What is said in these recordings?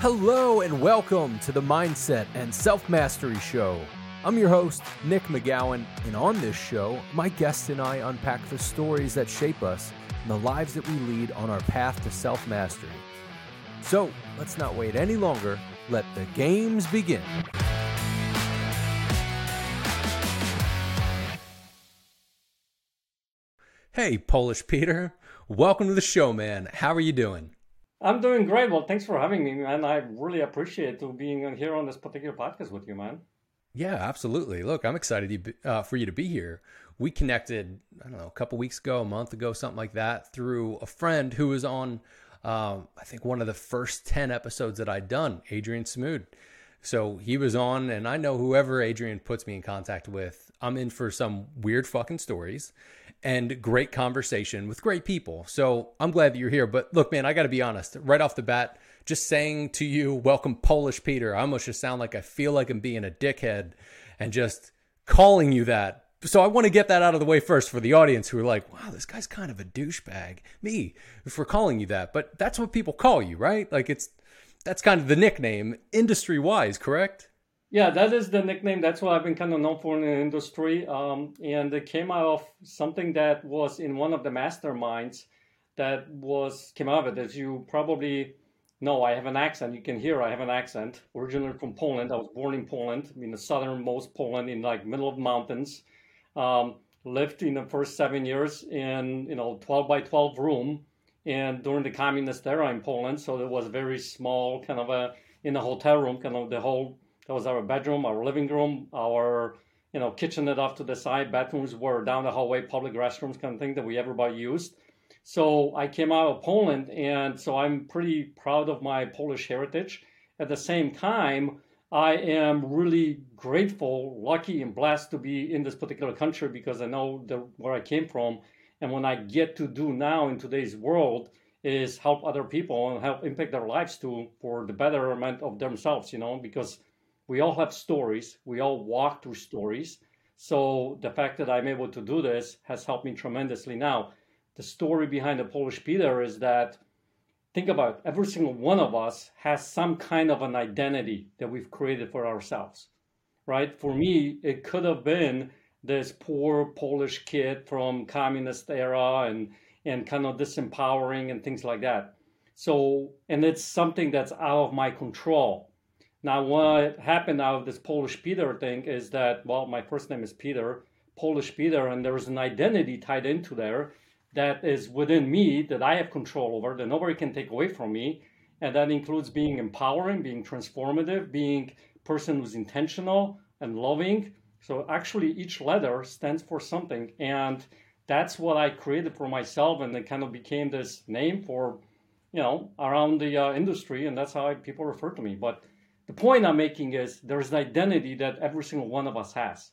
Hello and welcome to the Mindset and Self Mastery Show. I'm your host, Nick McGowan, and on this show, my guests and I unpack the stories that shape us and the lives that we lead on our path to self mastery. So let's not wait any longer. Let the games begin. Hey, Polish Peter. Welcome to the show, man. How are you doing? I'm doing great. Well, thanks for having me, man. I really appreciate to being here on this particular podcast with you, man. Yeah, absolutely. Look, I'm excited uh, for you to be here. We connected, I don't know, a couple weeks ago, a month ago, something like that, through a friend who was on, um, I think, one of the first 10 episodes that I'd done, Adrian Smood. So he was on, and I know whoever Adrian puts me in contact with, I'm in for some weird fucking stories and great conversation with great people. So I'm glad that you're here. But look, man, I got to be honest. Right off the bat, just saying to you, welcome, Polish Peter. I almost just sound like I feel like I'm being a dickhead and just calling you that. So I want to get that out of the way first for the audience who are like, wow, this guy's kind of a douchebag. Me, for calling you that. But that's what people call you, right? Like it's, that's kind of the nickname industry wise, correct? Yeah, that is the nickname. That's what I've been kind of known for in the industry. Um, and it came out of something that was in one of the masterminds that was came out of it. As you probably know, I have an accent. You can hear I have an accent. Originally from Poland. I was born in Poland, in the southernmost Poland, in like middle of mountains. Um, lived in the first seven years in you know 12 by 12 room, and during the communist era in Poland, so it was very small, kind of a in a hotel room, kind of the whole that was our bedroom, our living room, our you know kitchenette off to the side. Bathrooms were down the hallway, public restrooms, kind of thing that we everybody used. So I came out of Poland, and so I'm pretty proud of my Polish heritage. At the same time, I am really grateful, lucky, and blessed to be in this particular country because I know the, where I came from. And what I get to do now in today's world is help other people and help impact their lives too for the betterment of themselves, you know, because we all have stories. We all walk through stories. So the fact that I'm able to do this has helped me tremendously. Now, the story behind the Polish Peter is that think about it, every single one of us has some kind of an identity that we've created for ourselves, right? For me, it could have been this poor Polish kid from communist era and and kind of disempowering and things like that. So, and it's something that's out of my control now, what happened out of this Polish Peter thing is that, well, my first name is Peter, Polish Peter, and there's an identity tied into there that is within me that I have control over, that nobody can take away from me. And that includes being empowering, being transformative, being person who's intentional and loving. So actually, each letter stands for something. And that's what I created for myself. And it kind of became this name for, you know, around the uh, industry. And that's how people refer to me. But the point I'm making is there's an identity that every single one of us has.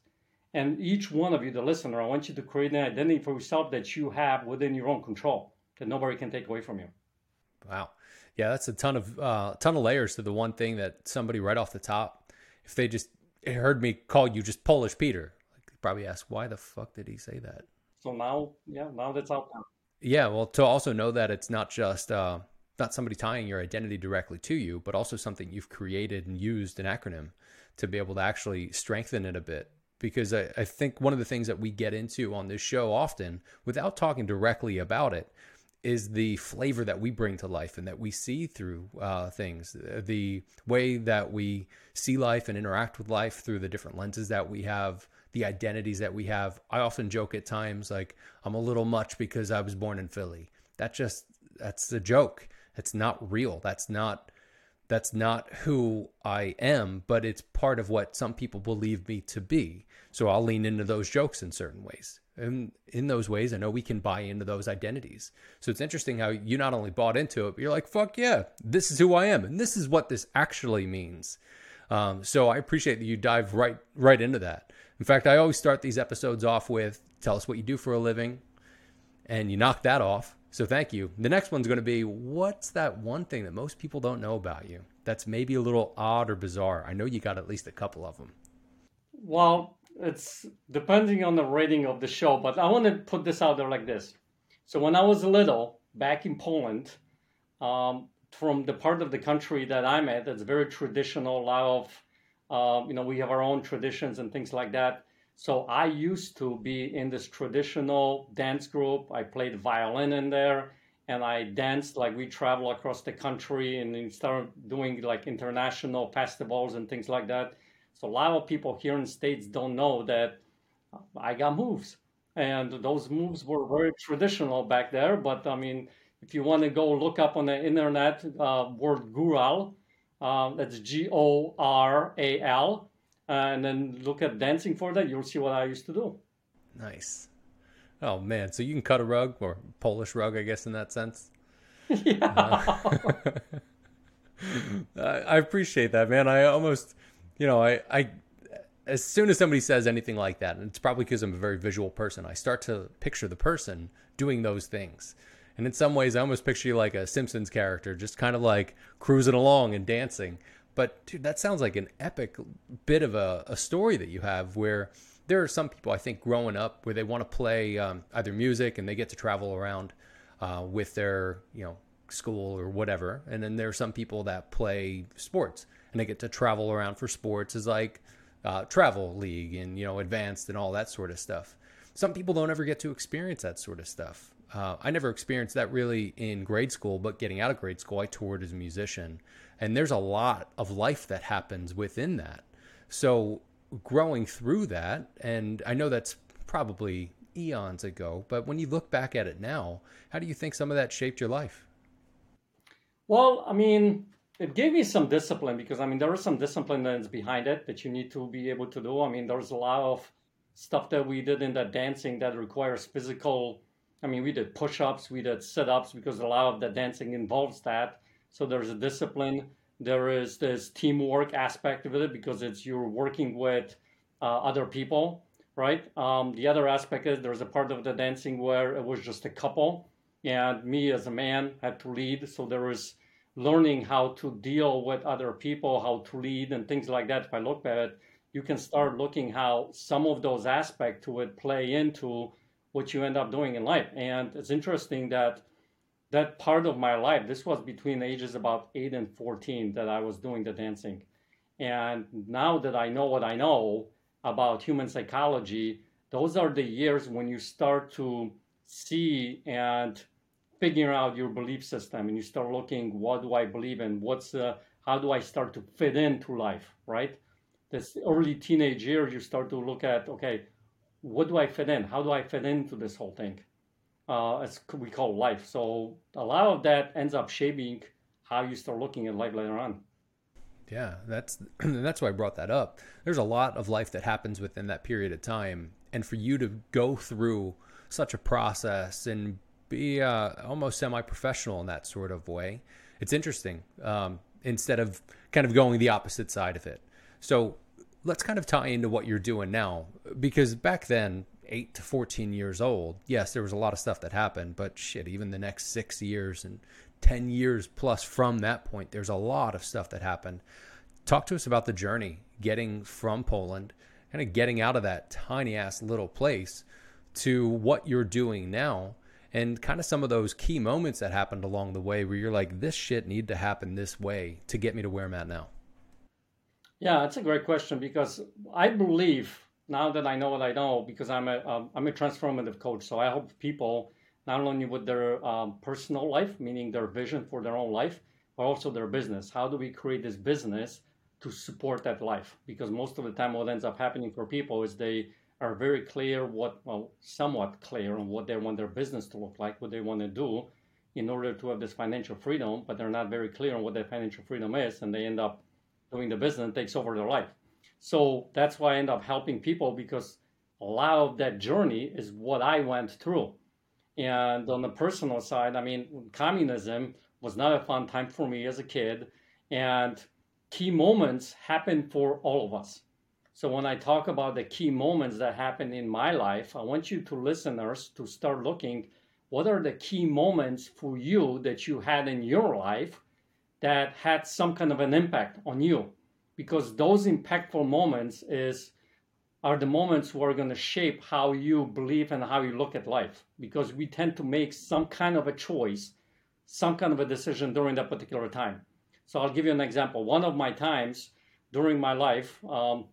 And each one of you, the listener, I want you to create an identity for yourself that you have within your own control that nobody can take away from you. Wow. Yeah, that's a ton of uh, ton of layers to the one thing that somebody right off the top, if they just heard me call you just Polish Peter, like they probably ask, why the fuck did he say that? So now, yeah, now that's out there. Yeah, well, to also know that it's not just uh, not somebody tying your identity directly to you, but also something you've created and used an acronym to be able to actually strengthen it a bit. Because I, I think one of the things that we get into on this show often, without talking directly about it, is the flavor that we bring to life and that we see through uh, things, the way that we see life and interact with life through the different lenses that we have, the identities that we have. I often joke at times like I'm a little much because I was born in Philly. That just that's a joke. It's not real. That's not that's not who I am, but it's part of what some people believe me to be. So I'll lean into those jokes in certain ways. And in those ways, I know we can buy into those identities. So it's interesting how you not only bought into it, but you're like, fuck yeah, this is who I am. And this is what this actually means. Um, so I appreciate that you dive right right into that. In fact, I always start these episodes off with tell us what you do for a living. And you knock that off. So thank you. The next one's going to be what's that one thing that most people don't know about you that's maybe a little odd or bizarre? I know you got at least a couple of them. Well, it's depending on the rating of the show, but I want to put this out there like this. So when I was little, back in Poland, um, from the part of the country that I'm at, that's very traditional. A lot of, uh, you know, we have our own traditions and things like that. So I used to be in this traditional dance group. I played violin in there and I danced like we travel across the country and start doing like international festivals and things like that. So a lot of people here in States don't know that I got moves. And those moves were very traditional back there. But I mean, if you want to go look up on the internet, uh, word Goral, uh, that's G O R A L, and then look at dancing for that, you'll see what I used to do. Nice. Oh man, so you can cut a rug or Polish rug, I guess, in that sense. Yeah. Uh, I appreciate that, man. I almost, you know, I, I, as soon as somebody says anything like that, and it's probably because I'm a very visual person, I start to picture the person doing those things. And in some ways, I almost picture you like a Simpsons character, just kind of like cruising along and dancing. But dude, that sounds like an epic bit of a, a story that you have where there are some people I think growing up where they want to play um, either music and they get to travel around uh, with their you know school or whatever, and then there are some people that play sports and they get to travel around for sports is like uh, travel league and you know advanced and all that sort of stuff. Some people don't ever get to experience that sort of stuff. Uh, I never experienced that really in grade school, but getting out of grade school, I toured as a musician, and there's a lot of life that happens within that. So growing through that, and I know that's probably eons ago, but when you look back at it now, how do you think some of that shaped your life? Well, I mean, it gave me some discipline because I mean there is some discipline that's behind it that you need to be able to do. I mean, there's a lot of stuff that we did in that dancing that requires physical. I mean, we did push-ups, we did sit-ups because a lot of the dancing involves that. So there's a discipline. There is this teamwork aspect of it because it's you're working with uh, other people, right? Um, the other aspect is there's a part of the dancing where it was just a couple, and me as a man had to lead. So there was learning how to deal with other people, how to lead, and things like that. If I look at it, you can start looking how some of those aspects it play into what you end up doing in life. And it's interesting that that part of my life, this was between ages about 8 and 14 that I was doing the dancing. And now that I know what I know about human psychology, those are the years when you start to see and figure out your belief system and you start looking what do I believe in what's uh, how do I start to fit into life right this early teenage years you start to look at okay what do I fit in how do I fit into this whole thing uh, as we call life. So a lot of that ends up shaping how you start looking at life later on. Yeah, that's that's why I brought that up. There's a lot of life that happens within that period of time, and for you to go through such a process and be uh, almost semi-professional in that sort of way, it's interesting. Um, instead of kind of going the opposite side of it, so let's kind of tie into what you're doing now, because back then 8 to 14 years old, yes, there was a lot of stuff that happened, but shit, even the next six years and 10 years plus from that point, there's a lot of stuff that happened. Talk to us about the journey getting from Poland, kind of getting out of that tiny ass little place to what you're doing now and kind of some of those key moments that happened along the way where you're like, this shit need to happen this way to get me to where I'm at now. Yeah, that's a great question because I believe now that I know what I know, because I'm a um, a transformative coach, so I help people not only with their um, personal life, meaning their vision for their own life, but also their business. How do we create this business to support that life? Because most of the time, what ends up happening for people is they are very clear what, well, somewhat clear on what they want their business to look like, what they want to do in order to have this financial freedom, but they're not very clear on what their financial freedom is, and they end up doing the business and takes over their life. So that's why I end up helping people because a lot of that journey is what I went through. And on the personal side, I mean, communism was not a fun time for me as a kid. And key moments happen for all of us. So when I talk about the key moments that happened in my life, I want you to listeners to start looking what are the key moments for you that you had in your life that had some kind of an impact on you because those impactful moments is are the moments who are going to shape how you believe and how you look at life because we tend to make some kind of a choice some kind of a decision during that particular time. So I'll give you an example. One of my times during my life, um,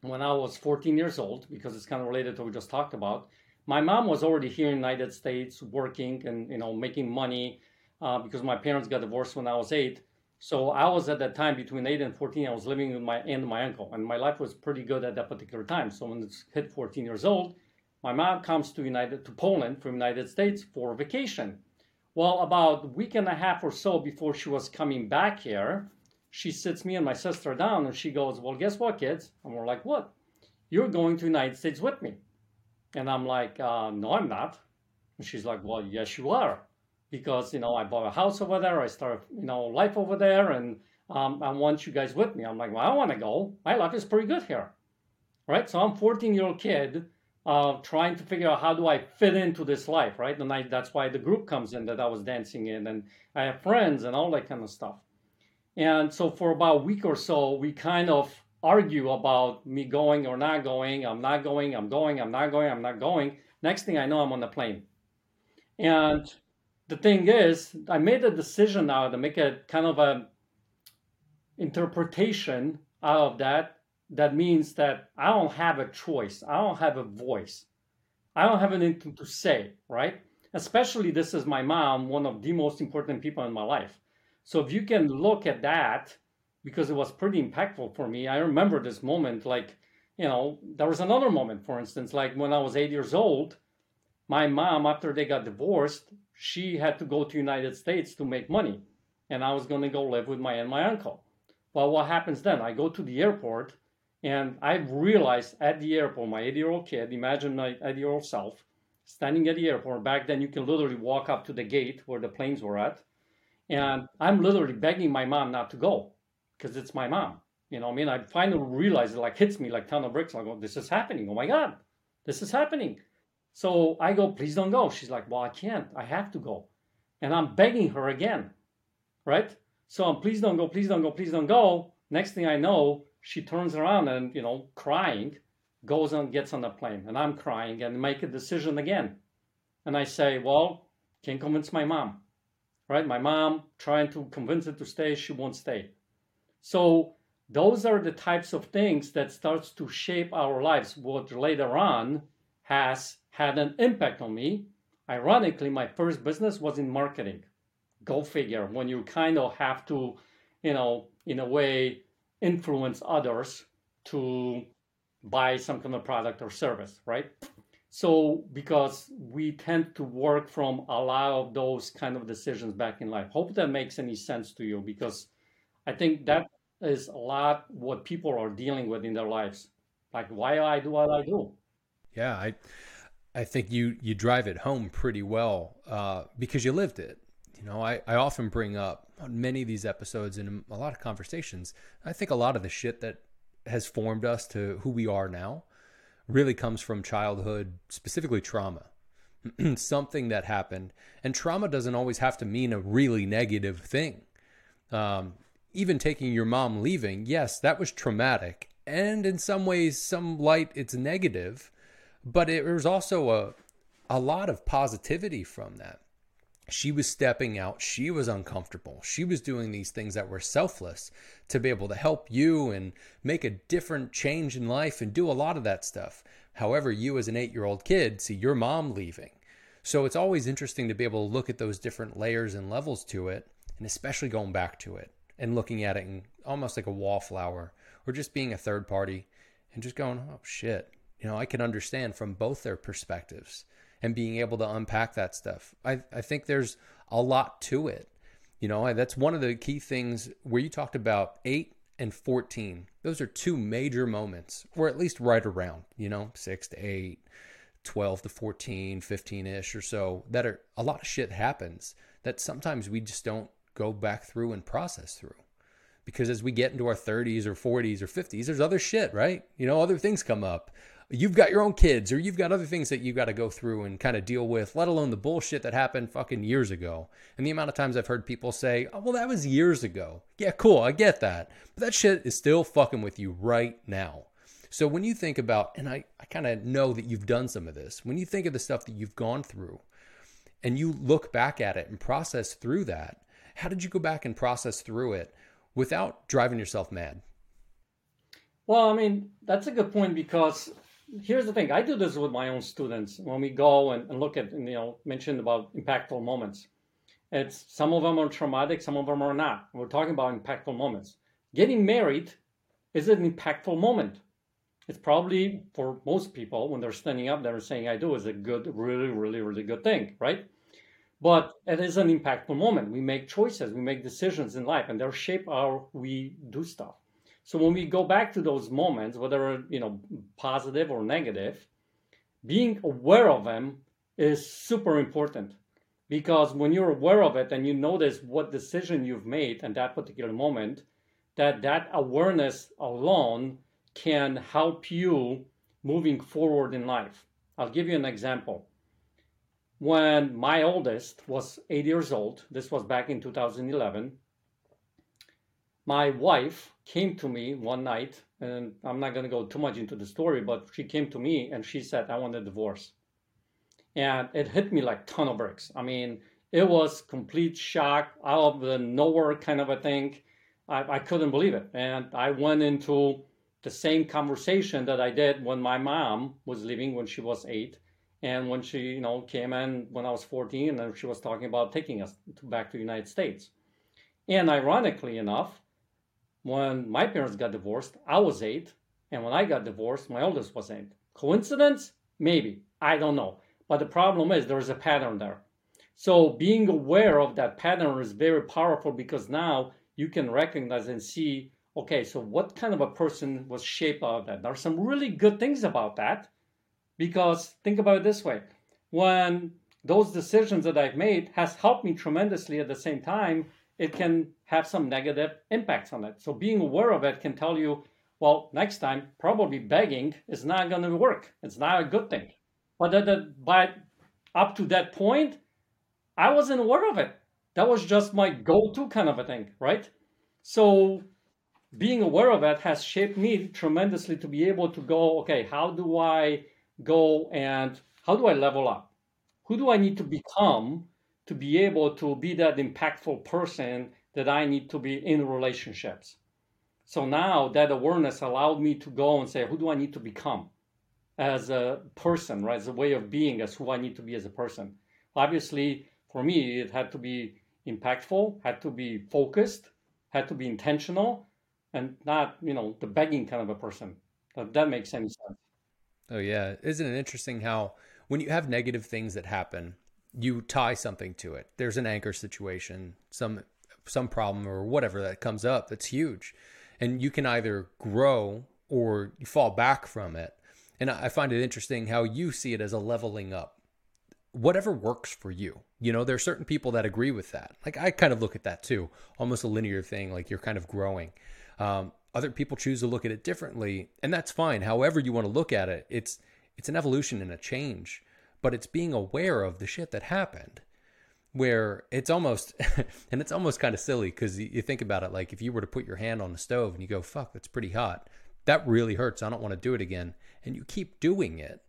when I was 14 years old, because it's kind of related to what we just talked about, my mom was already here in the United States working and you know making money uh, because my parents got divorced when I was eight. So I was at that time between eight and 14. I was living with my aunt and my uncle, and my life was pretty good at that particular time. So when it's hit 14 years old, my mom comes to United to Poland from United States for vacation. Well, about a week and a half or so before she was coming back here, she sits me and my sister down and she goes, Well, guess what, kids? And we're like, What? You're going to United States with me. And I'm like, uh, No, I'm not. And she's like, Well, yes, you are. Because, you know, I bought a house over there. I started, you know, life over there. And um, I want you guys with me. I'm like, Well, I want to go. My life is pretty good here. Right? So I'm 14 year old kid uh, trying to figure out how do I fit into this life, right? And I, that's why the group comes in that I was dancing in, and I have friends and all that kind of stuff. And so for about a week or so, we kind of argue about me going or not going. I'm not going. I'm going. I'm not going. I'm not going. Next thing I know, I'm on the plane. And the thing is, I made a decision now to make a kind of a interpretation out of that that means that I don't have a choice. I don't have a voice. I don't have anything to say, right? Especially this is my mom, one of the most important people in my life. So if you can look at that, because it was pretty impactful for me, I remember this moment like, you know, there was another moment, for instance, like when I was eight years old, my mom, after they got divorced, she had to go to United States to make money. And I was going to go live with my and my uncle. Well, what happens then? I go to the airport and I realized at the airport, my 80 year old kid, imagine my 80 year old self, standing at the airport. Back then, you can literally walk up to the gate where the planes were at. And I'm literally begging my mom not to go because it's my mom. You know I mean? I finally realized it like hits me like ton of bricks. I go, this is happening. Oh my God, this is happening. So I go, please don't go. She's like, well, I can't. I have to go. And I'm begging her again, right? So I'm, please don't go, please don't go, please don't go. Next thing I know, she turns around and you know crying goes and gets on the plane and i'm crying and make a decision again and i say well can't convince my mom right my mom trying to convince her to stay she won't stay so those are the types of things that starts to shape our lives what later on has had an impact on me ironically my first business was in marketing go figure when you kind of have to you know in a way influence others to buy some kind of product or service, right? So, because we tend to work from a lot of those kind of decisions back in life. Hope that makes any sense to you because I think that is a lot what people are dealing with in their lives. Like, why do I do what I do. Yeah, I, I think you you drive it home pretty well uh, because you lived it. You know, I, I often bring up on many of these episodes and a lot of conversations, I think a lot of the shit that has formed us to who we are now really comes from childhood, specifically trauma. Something that happened. And trauma doesn't always have to mean a really negative thing. Um, even taking your mom leaving, yes, that was traumatic. And in some ways, some light, it's negative. But it, was also a, a lot of positivity from that she was stepping out. She was uncomfortable. She was doing these things that were selfless to be able to help you and make a different change in life and do a lot of that stuff. However, you as an eight year old kid see your mom leaving. So it's always interesting to be able to look at those different layers and levels to it, and especially going back to it and looking at it in almost like a wallflower or just being a third party and just going, oh shit, you know, I can understand from both their perspectives and being able to unpack that stuff. I, I think there's a lot to it. You know, that's one of the key things where you talked about eight and 14. Those are two major moments, or at least right around, you know, six to eight, 12 to 14, 15 ish or so, that are a lot of shit happens that sometimes we just don't go back through and process through. Because as we get into our 30s or 40s or 50s, there's other shit, right? You know, other things come up you've got your own kids or you've got other things that you've got to go through and kind of deal with, let alone the bullshit that happened fucking years ago. And the amount of times I've heard people say, oh, well, that was years ago. Yeah, cool. I get that. But that shit is still fucking with you right now. So when you think about, and I, I kind of know that you've done some of this, when you think of the stuff that you've gone through, and you look back at it and process through that, how did you go back and process through it without driving yourself mad? Well, I mean, that's a good point because here's the thing I do this with my own students when we go and, and look at, you know, mentioned about impactful moments. It's some of them are traumatic, some of them are not. We're talking about impactful moments. Getting married is an impactful moment. It's probably for most people when they're standing up there and saying I do is a good, really, really, really good thing, right? But it is an impactful moment. We make choices, we make decisions in life, and they shape how we do stuff. So when we go back to those moments, whether you know positive or negative, being aware of them is super important. Because when you're aware of it and you notice what decision you've made in that particular moment that that awareness alone can help you moving forward in life. I'll give you an example. When my oldest was eight years old this was back in 2011 my wife came to me one night and i'm not going to go too much into the story but she came to me and she said i want a divorce and it hit me like ton of bricks. I mean, it was complete shock, out of the nowhere kind of a thing. I, I couldn't believe it, and I went into the same conversation that I did when my mom was leaving when she was eight, and when she, you know, came in when I was 14, and she was talking about taking us back to the United States. And ironically enough, when my parents got divorced, I was eight, and when I got divorced, my oldest was eight. Coincidence? Maybe. I don't know. But the problem is there is a pattern there. So being aware of that pattern is very powerful because now you can recognize and see, okay, so what kind of a person was shaped out of that? There are some really good things about that because think about it this way. When those decisions that I've made has helped me tremendously at the same time, it can have some negative impacts on it. So being aware of it can tell you, well, next time, probably begging is not going to work. It's not a good thing. But that, but up to that point, I wasn't aware of it. That was just my go-to kind of a thing, right? So being aware of it has shaped me tremendously to be able to go, okay, how do I go and how do I level up? Who do I need to become to be able to be that impactful person that I need to be in relationships? So now that awareness allowed me to go and say, who do I need to become? as a person, right? As a way of being, as who I need to be as a person. Obviously, for me, it had to be impactful, had to be focused, had to be intentional, and not, you know, the begging kind of a person. If that makes any sense. Oh yeah, isn't it interesting how when you have negative things that happen, you tie something to it. There's an anchor situation, some some problem or whatever that comes up that's huge, and you can either grow or you fall back from it and I find it interesting how you see it as a leveling up. Whatever works for you. You know, there are certain people that agree with that. Like I kind of look at that too, almost a linear thing, like you're kind of growing. Um, other people choose to look at it differently, and that's fine. However you want to look at it, it's it's an evolution and a change, but it's being aware of the shit that happened where it's almost and it's almost kind of silly because you think about it like if you were to put your hand on the stove and you go fuck that's pretty hot that really hurts i don't want to do it again and you keep doing it,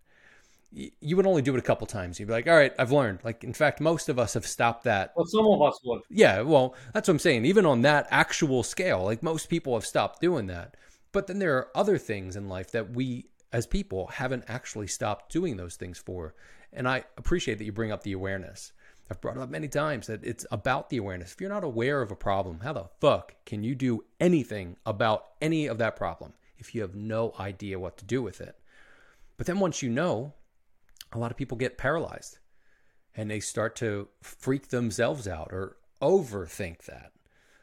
you would only do it a couple times. You'd be like, all right, I've learned. Like, in fact, most of us have stopped that. Well, some of us would. Yeah, well, that's what I'm saying. Even on that actual scale, like most people have stopped doing that. But then there are other things in life that we as people haven't actually stopped doing those things for. And I appreciate that you bring up the awareness. I've brought it up many times that it's about the awareness. If you're not aware of a problem, how the fuck can you do anything about any of that problem if you have no idea what to do with it? But then once you know, a lot of people get paralyzed and they start to freak themselves out or overthink that.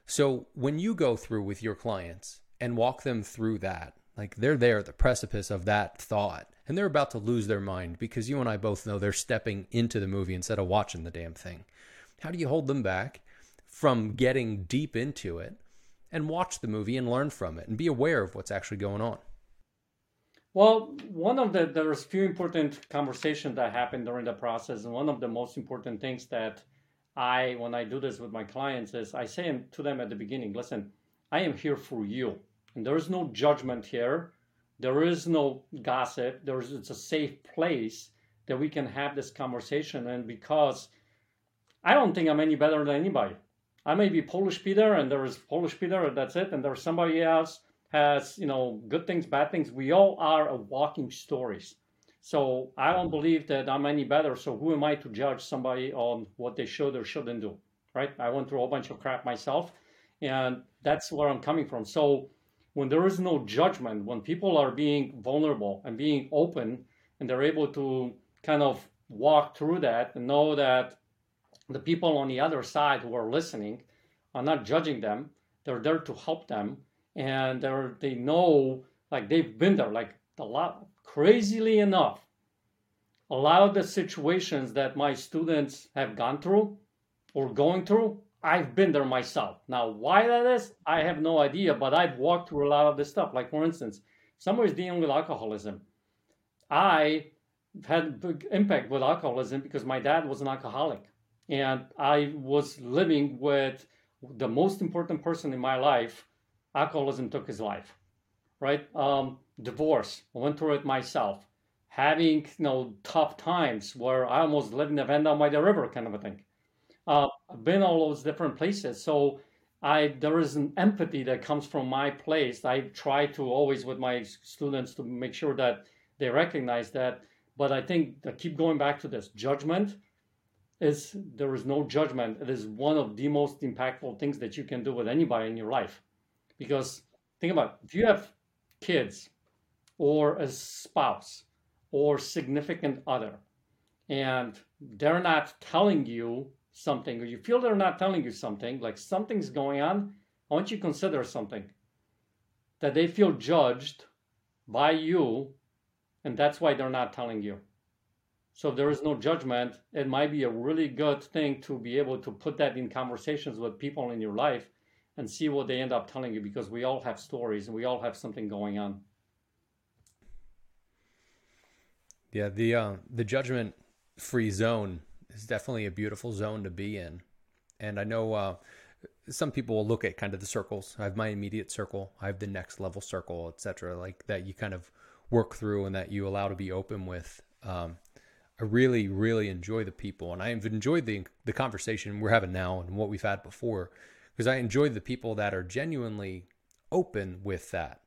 So when you go through with your clients and walk them through that, like they're there at the precipice of that thought and they're about to lose their mind because you and I both know they're stepping into the movie instead of watching the damn thing. How do you hold them back from getting deep into it and watch the movie and learn from it and be aware of what's actually going on? Well, one of the there's few important conversations that happen during the process, and one of the most important things that I, when I do this with my clients, is I say to them at the beginning, listen, I am here for you, there is no judgment here. There is no gossip. There's it's a safe place that we can have this conversation, and because I don't think I'm any better than anybody. I may be Polish Peter, and there is Polish Peter, and that's it. And there's somebody else has you know good things, bad things. We all are walking stories. So I don't believe that I'm any better. So who am I to judge somebody on what they should or shouldn't do? Right? I went through a whole bunch of crap myself, and that's where I'm coming from. So when there is no judgment, when people are being vulnerable and being open, and they're able to kind of walk through that and know that the people on the other side who are listening are not judging them, they're there to help them, and they're they know like they've been there. Like a lot, crazily enough, a lot of the situations that my students have gone through or going through I've been there myself. Now, why that is, I have no idea, but I've walked through a lot of this stuff. Like, for instance, someone is dealing with alcoholism. I had big impact with alcoholism because my dad was an alcoholic. And I was living with the most important person in my life. Alcoholism took his life, right? Um, divorce, I went through it myself. Having, you know, tough times where I almost lived in the Van by the river kind of a thing uh, I've been all those different places. So I there is an empathy that comes from my place. I try to always with my students to make sure that they recognize that. But I think I keep going back to this judgment is there is no judgment. It is one of the most impactful things that you can do with anybody in your life. Because think about it, if you have kids or a spouse or significant other and they're not telling you something or you feel they're not telling you something, like something's going on, I want you to consider something that they feel judged by you, and that's why they're not telling you. So there is no judgment. It might be a really good thing to be able to put that in conversations with people in your life and see what they end up telling you because we all have stories and we all have something going on. Yeah, the uh, the judgment free zone is definitely a beautiful zone to be in. And I know uh, some people will look at kind of the circles. I have my immediate circle, I have the next level circle, etc. Like that you kind of work through and that you allow to be open with. Um, I really, really enjoy the people, and I've enjoyed the the conversation we're having now and what we've had before, because I enjoy the people that are genuinely open with that.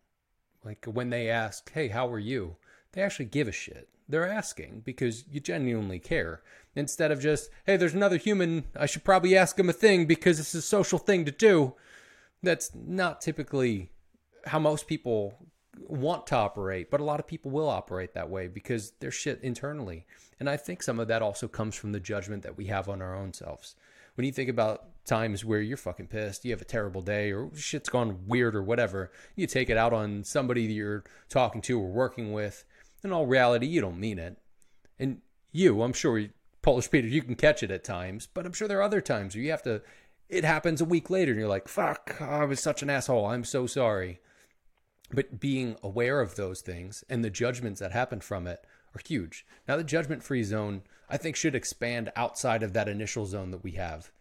Like when they ask, "Hey, how are you?" They actually give a shit they're asking because you genuinely care instead of just, hey, there's another human. I should probably ask him a thing because it's a social thing to do. That's not typically how most people want to operate, but a lot of people will operate that way because they're shit internally. And I think some of that also comes from the judgment that we have on our own selves. When you think about times where you're fucking pissed, you have a terrible day, or shit's gone weird or whatever, you take it out on somebody that you're talking to or working with, in all reality, you don't mean it. And you, I'm sure, Polish Peter, you can catch it at times, but I'm sure there are other times where you have to, it happens a week later and you're like, fuck, I was such an asshole. I'm so sorry. But being aware of those things and the judgments that happen from it are huge. Now, the judgment free zone, I think, should expand outside of that initial zone that we have.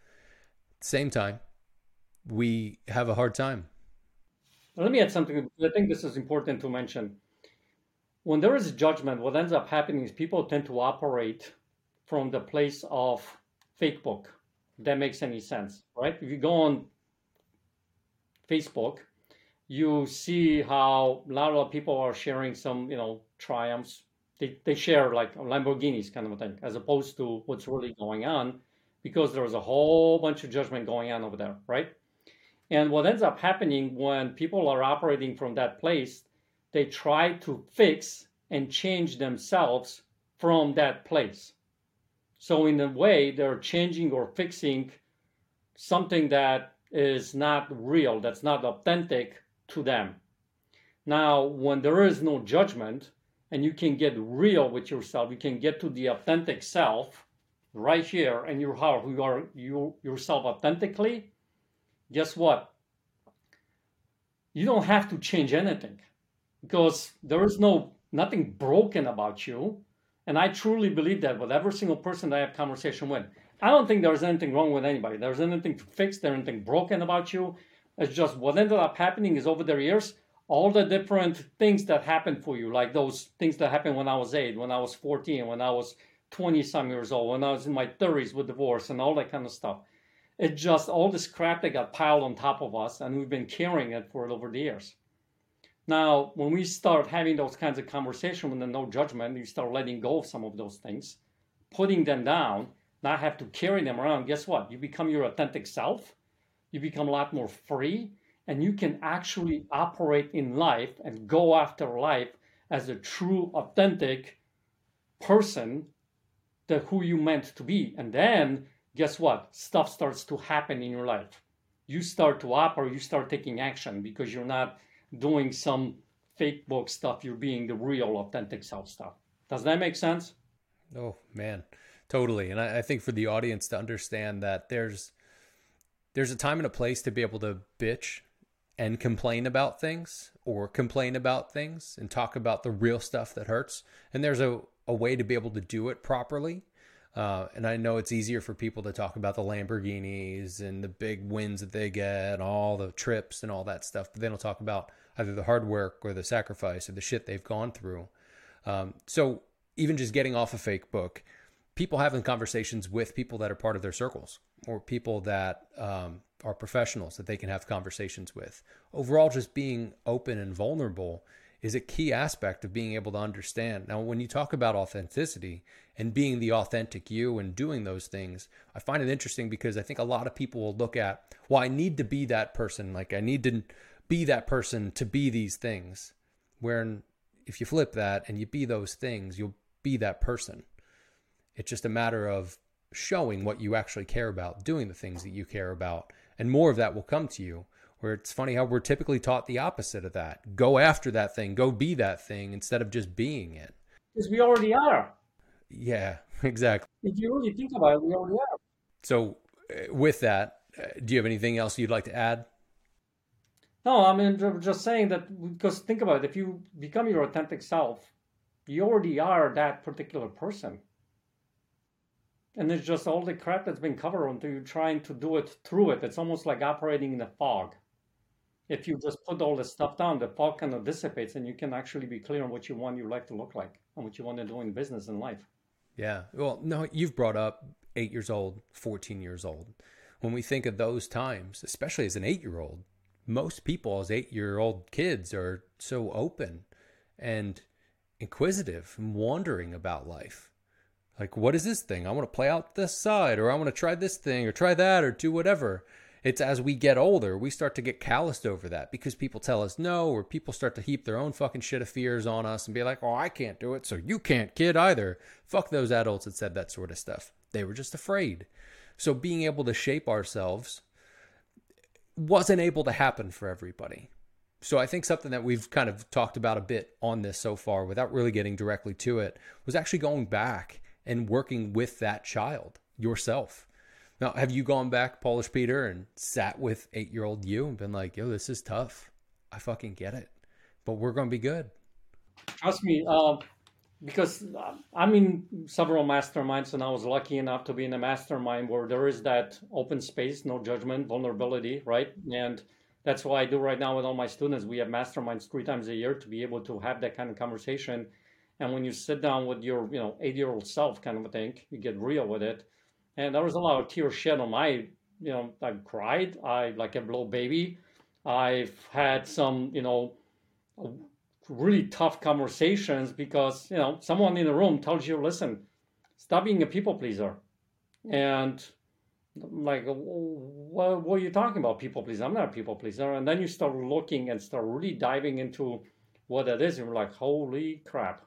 Same time, we have a hard time. Let me add something. I think this is important to mention when there is judgment, what ends up happening is people tend to operate from the place of fake book. That makes any sense, right? If you go on Facebook, you see how a lot of people are sharing some, you know, triumphs. They, they share like Lamborghinis kind of a thing, as opposed to what's really going on, because there's a whole bunch of judgment going on over there, right? And what ends up happening when people are operating from that place, they try to fix and change themselves from that place. So, in a way, they're changing or fixing something that is not real, that's not authentic to them. Now, when there is no judgment and you can get real with yourself, you can get to the authentic self right here and you are who you are you yourself authentically, guess what? You don't have to change anything because there is no nothing broken about you. And I truly believe that with every single person I have conversation with. I don't think there's anything wrong with anybody. There's anything to fix, there's anything broken about you. It's just what ended up happening is over the years, all the different things that happened for you, like those things that happened when I was eight, when I was 14, when I was 20 some years old, when I was in my 30s with divorce and all that kind of stuff. It just all this crap that got piled on top of us, and we've been carrying it for over the years. Now, when we start having those kinds of conversations with no judgment, you start letting go of some of those things, putting them down, not have to carry them around. Guess what? You become your authentic self. You become a lot more free, and you can actually operate in life and go after life as a true, authentic person that who you meant to be. And then guess what? Stuff starts to happen in your life. You start to operate, you start taking action because you're not doing some fake book stuff. You're being the real, authentic self stuff. Does that make sense? Oh man, totally. And I, I think for the audience to understand that there's there's a time and a place to be able to bitch and complain about things or complain about things and talk about the real stuff that hurts. And there's a, a way to be able to do it properly uh, and I know it's easier for people to talk about the Lamborghinis and the big wins that they get, and all the trips and all that stuff, but they don't talk about either the hard work or the sacrifice or the shit they've gone through. Um, so even just getting off a fake book, people having conversations with people that are part of their circles or people that um, are professionals that they can have conversations with. Overall, just being open and vulnerable is a key aspect of being able to understand. Now, when you talk about authenticity and being the authentic you and doing those things, I find it interesting because I think a lot of people will look at, well, I need to be that person. Like, I need to be that person to be these things. Where if you flip that and you be those things, you'll be that person. It's just a matter of showing what you actually care about, doing the things that you care about, and more of that will come to you where it's funny how we're typically taught the opposite of that. Go after that thing, go be that thing instead of just being it. Because we already are. Yeah, exactly. If you really think about it, we already are. So, uh, with that, uh, do you have anything else you'd like to add? No, I mean, just saying that because think about it, if you become your authentic self, you already are that particular person. And it's just all the crap that's been covered until you're trying to do it through it. It's almost like operating in a fog if you just put all the stuff down, the fog kind of dissipates and you can actually be clear on what you want your life to look like and what you want to do in business and life. Yeah. Well, no, you've brought up eight years old, 14 years old. When we think of those times, especially as an eight year old, most people as eight year old kids are so open and inquisitive and wondering about life. Like, what is this thing? I want to play out this side, or I want to try this thing, or try that, or do whatever. It's as we get older, we start to get calloused over that because people tell us no, or people start to heap their own fucking shit of fears on us and be like, oh, I can't do it, so you can't, kid, either. Fuck those adults that said that sort of stuff. They were just afraid. So being able to shape ourselves wasn't able to happen for everybody. So I think something that we've kind of talked about a bit on this so far without really getting directly to it was actually going back and working with that child yourself now, have you gone back, Polish Peter, and sat with eight year old you and been like, yo, this is tough. I fucking get it, but we're going to be good. Trust me, uh, because I'm in several masterminds, and I was lucky enough to be in a mastermind where there is that open space, no judgment, vulnerability, right? And that's what I do right now with all my students. We have masterminds three times a year to be able to have that kind of conversation. And when you sit down with your, you know, eight year old self, kind of a thing, you get real with it and there was a lot of tears shed on my you know i cried i like a little baby. I've had some you know really tough conversations because you know someone in the room tells you listen stop being a people pleaser. And like what, what are you talking about people pleaser? I'm not a people pleaser. And then you start looking and start really diving into what that is and you're like holy crap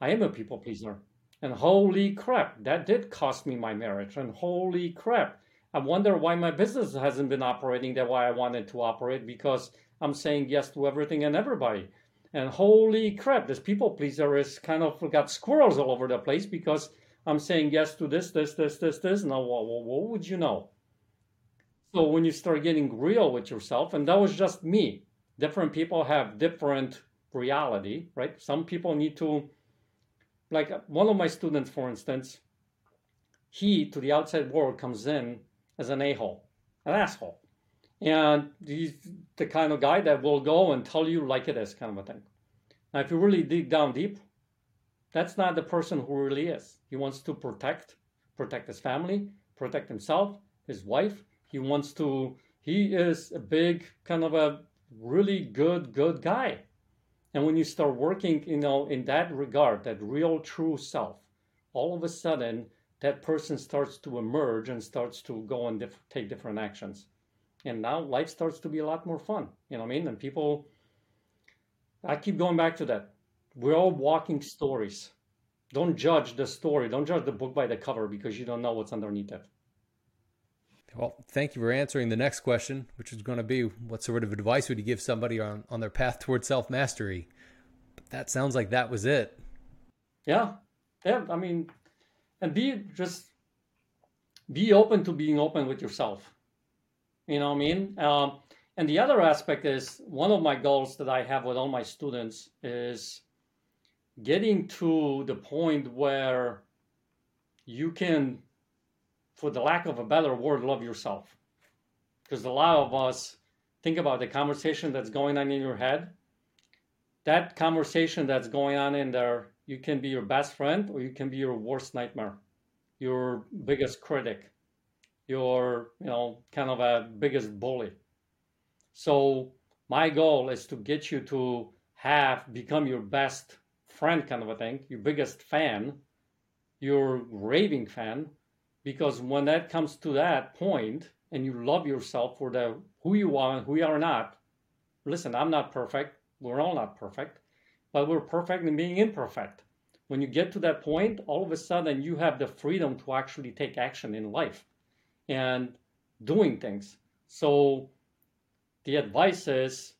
i am a people pleaser and holy crap, that did cost me my marriage. And holy crap, I wonder why my business hasn't been operating the way I wanted to operate because I'm saying yes to everything and everybody. And holy crap, this people pleaser is kind of got squirrels all over the place because I'm saying yes to this, this, this, this, this. Now, what, what, what would you know? So when you start getting real with yourself, and that was just me, different people have different reality, right? Some people need to like one of my students, for instance, he to the outside world comes in as an a-hole, an asshole. And he's the kind of guy that will go and tell you like it is, kind of a thing. Now, if you really dig down deep, that's not the person who really is. He wants to protect, protect his family, protect himself, his wife. He wants to, he is a big kind of a really good, good guy. And when you start working, you know, in that regard, that real true self, all of a sudden that person starts to emerge and starts to go and take different actions. And now life starts to be a lot more fun. You know what I mean? And people, I keep going back to that. We're all walking stories. Don't judge the story. Don't judge the book by the cover because you don't know what's underneath it. Well, thank you for answering the next question, which is going to be what sort of advice would you give somebody on, on their path towards self mastery? But that sounds like that was it. Yeah. Yeah. I mean, and be just be open to being open with yourself. You know what I mean? Um, and the other aspect is one of my goals that I have with all my students is getting to the point where you can, for the lack of a better word, love yourself. Because a lot of us think about the conversation that's going on in your head. That conversation that's going on in there, you can be your best friend or you can be your worst nightmare, your biggest critic, your, you know, kind of a biggest bully. So my goal is to get you to have become your best friend kind of a thing, your biggest fan, your raving fan, because when that comes to that point and you love yourself for the who you are and who you are not, listen, I'm not perfect. We're all not perfect, but we're perfect in being imperfect. When you get to that point, all of a sudden you have the freedom to actually take action in life and doing things. So the advice is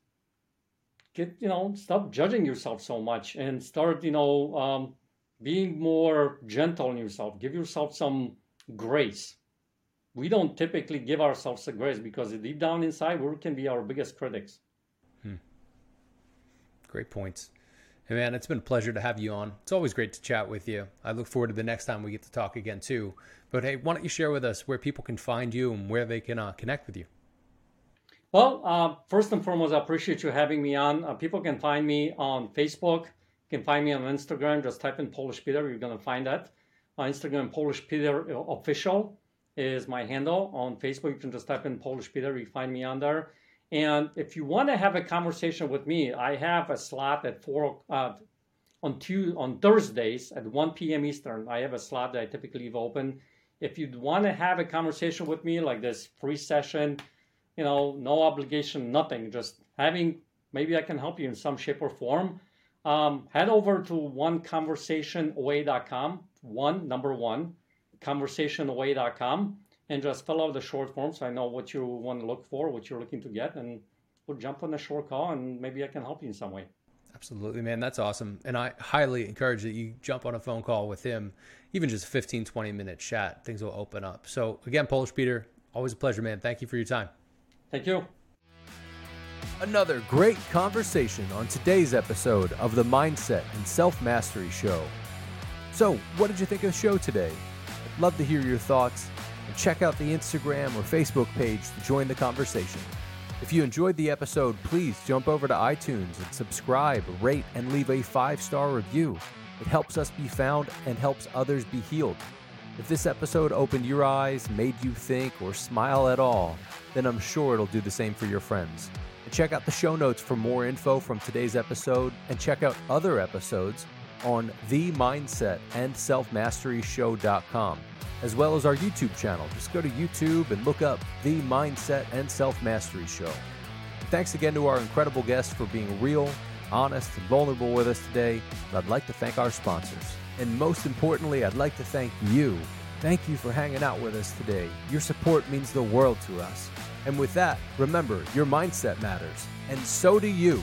get you know stop judging yourself so much and start you know um, being more gentle on yourself give yourself some grace we don't typically give ourselves a grace because deep down inside we can be our biggest critics hmm. great points hey man it's been a pleasure to have you on it's always great to chat with you i look forward to the next time we get to talk again too but hey why don't you share with us where people can find you and where they can uh, connect with you well, uh, first and foremost, I appreciate you having me on. Uh, people can find me on Facebook. You can find me on Instagram. Just type in Polish Peter. You're going to find that. Instagram, Polish Peter Official is my handle. On Facebook, you can just type in Polish Peter. You find me on there. And if you want to have a conversation with me, I have a slot at four uh, on two on Thursdays at 1 p.m. Eastern. I have a slot that I typically leave open. If you want to have a conversation with me, like this free session, you know, no obligation, nothing, just having maybe I can help you in some shape or form. Um, head over to oneconversationaway.com, one, number one, conversationaway.com, and just fill out the short form so I know what you want to look for, what you're looking to get, and we'll jump on a short call and maybe I can help you in some way. Absolutely, man. That's awesome. And I highly encourage that you jump on a phone call with him, even just 15, 20 minute chat. Things will open up. So, again, Polish Peter, always a pleasure, man. Thank you for your time. Thank you. Another great conversation on today's episode of the Mindset and Self Mastery Show. So, what did you think of the show today? I'd love to hear your thoughts and check out the Instagram or Facebook page to join the conversation. If you enjoyed the episode, please jump over to iTunes and subscribe, rate, and leave a five star review. It helps us be found and helps others be healed. If this episode opened your eyes, made you think, or smile at all, then I'm sure it'll do the same for your friends. And check out the show notes for more info from today's episode, and check out other episodes on the Mindset and as well as our YouTube channel. Just go to YouTube and look up the Mindset and Self Mastery Show. Thanks again to our incredible guests for being real, honest, and vulnerable with us today. I'd like to thank our sponsors. And most importantly, I'd like to thank you. Thank you for hanging out with us today. Your support means the world to us. And with that, remember, your mindset matters, and so do you.